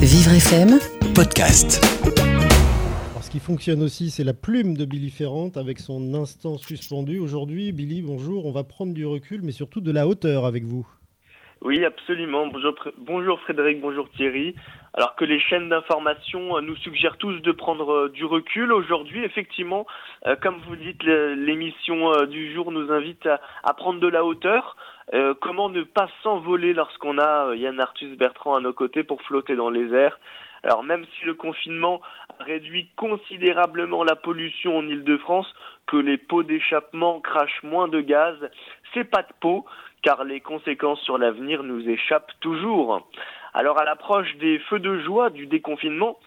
Vivre FM, podcast. Alors, ce qui fonctionne aussi, c'est la plume de Billy Ferrand avec son instant suspendu. Aujourd'hui, Billy, bonjour, on va prendre du recul, mais surtout de la hauteur avec vous. Oui, absolument. Bonjour, bonjour Frédéric, bonjour Thierry. Alors que les chaînes d'information euh, nous suggèrent tous de prendre euh, du recul, aujourd'hui, effectivement, euh, comme vous dites, l'émission du jour nous invite à, prendre de la hauteur. comment ne pas s'envoler lorsqu'on a Yann Arthus Bertrand à nos côtés pour flotter dans les airs? Alors même si le confinement réduit considérablement la pollution en Ile-de-France, que les pots d'échappement crachent moins de gaz, c'est pas de peau, car les conséquences sur l'avenir nous échappent toujours. Alors à l'approche des feux de joie du déconfinement,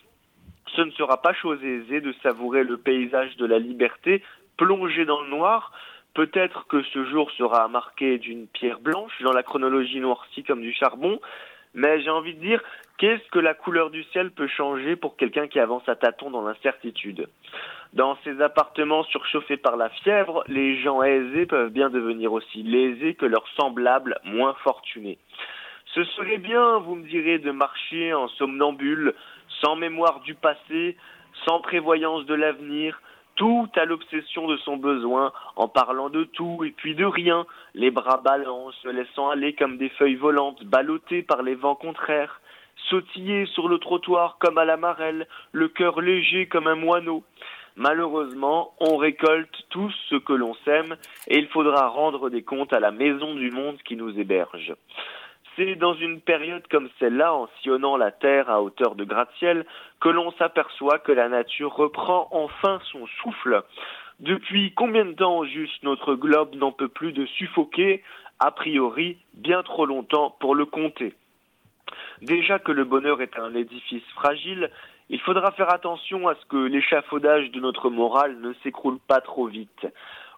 ce ne sera pas chose aisée de savourer le paysage de la liberté plongé dans le noir. Peut-être que ce jour sera marqué d'une pierre blanche dans la chronologie noircie comme du charbon, mais j'ai envie de dire, qu'est-ce que la couleur du ciel peut changer pour quelqu'un qui avance à tâtons dans l'incertitude? Dans ces appartements surchauffés par la fièvre, les gens aisés peuvent bien devenir aussi lésés que leurs semblables moins fortunés. Ce serait bien, vous me direz, de marcher en somnambule, sans mémoire du passé, sans prévoyance de l'avenir, tout à l'obsession de son besoin, en parlant de tout et puis de rien, les bras ballants, se laissant aller comme des feuilles volantes, ballottées par les vents contraires, sautiller sur le trottoir comme à la marelle, le cœur léger comme un moineau. Malheureusement, on récolte tout ce que l'on sème et il faudra rendre des comptes à la maison du monde qui nous héberge. C'est dans une période comme celle-là, en sillonnant la Terre à hauteur de gratte-ciel, que l'on s'aperçoit que la nature reprend enfin son souffle. Depuis combien de temps juste notre globe n'en peut plus de suffoquer, a priori bien trop longtemps pour le compter? Déjà que le bonheur est un édifice fragile, il faudra faire attention à ce que l'échafaudage de notre morale ne s'écroule pas trop vite.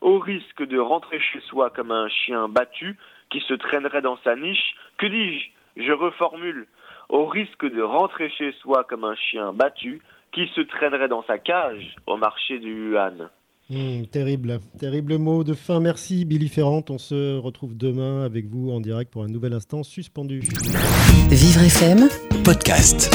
Au risque de rentrer chez soi comme un chien battu, qui se traînerait dans sa niche, que dis-je? Je reformule. Au risque de rentrer chez soi comme un chien battu, qui se traînerait dans sa cage au marché du Wuhan. Hmm, terrible, terrible mot de fin. Merci Billy Ferrand. On se retrouve demain avec vous en direct pour un nouvel instant suspendu. Vivre FM podcast.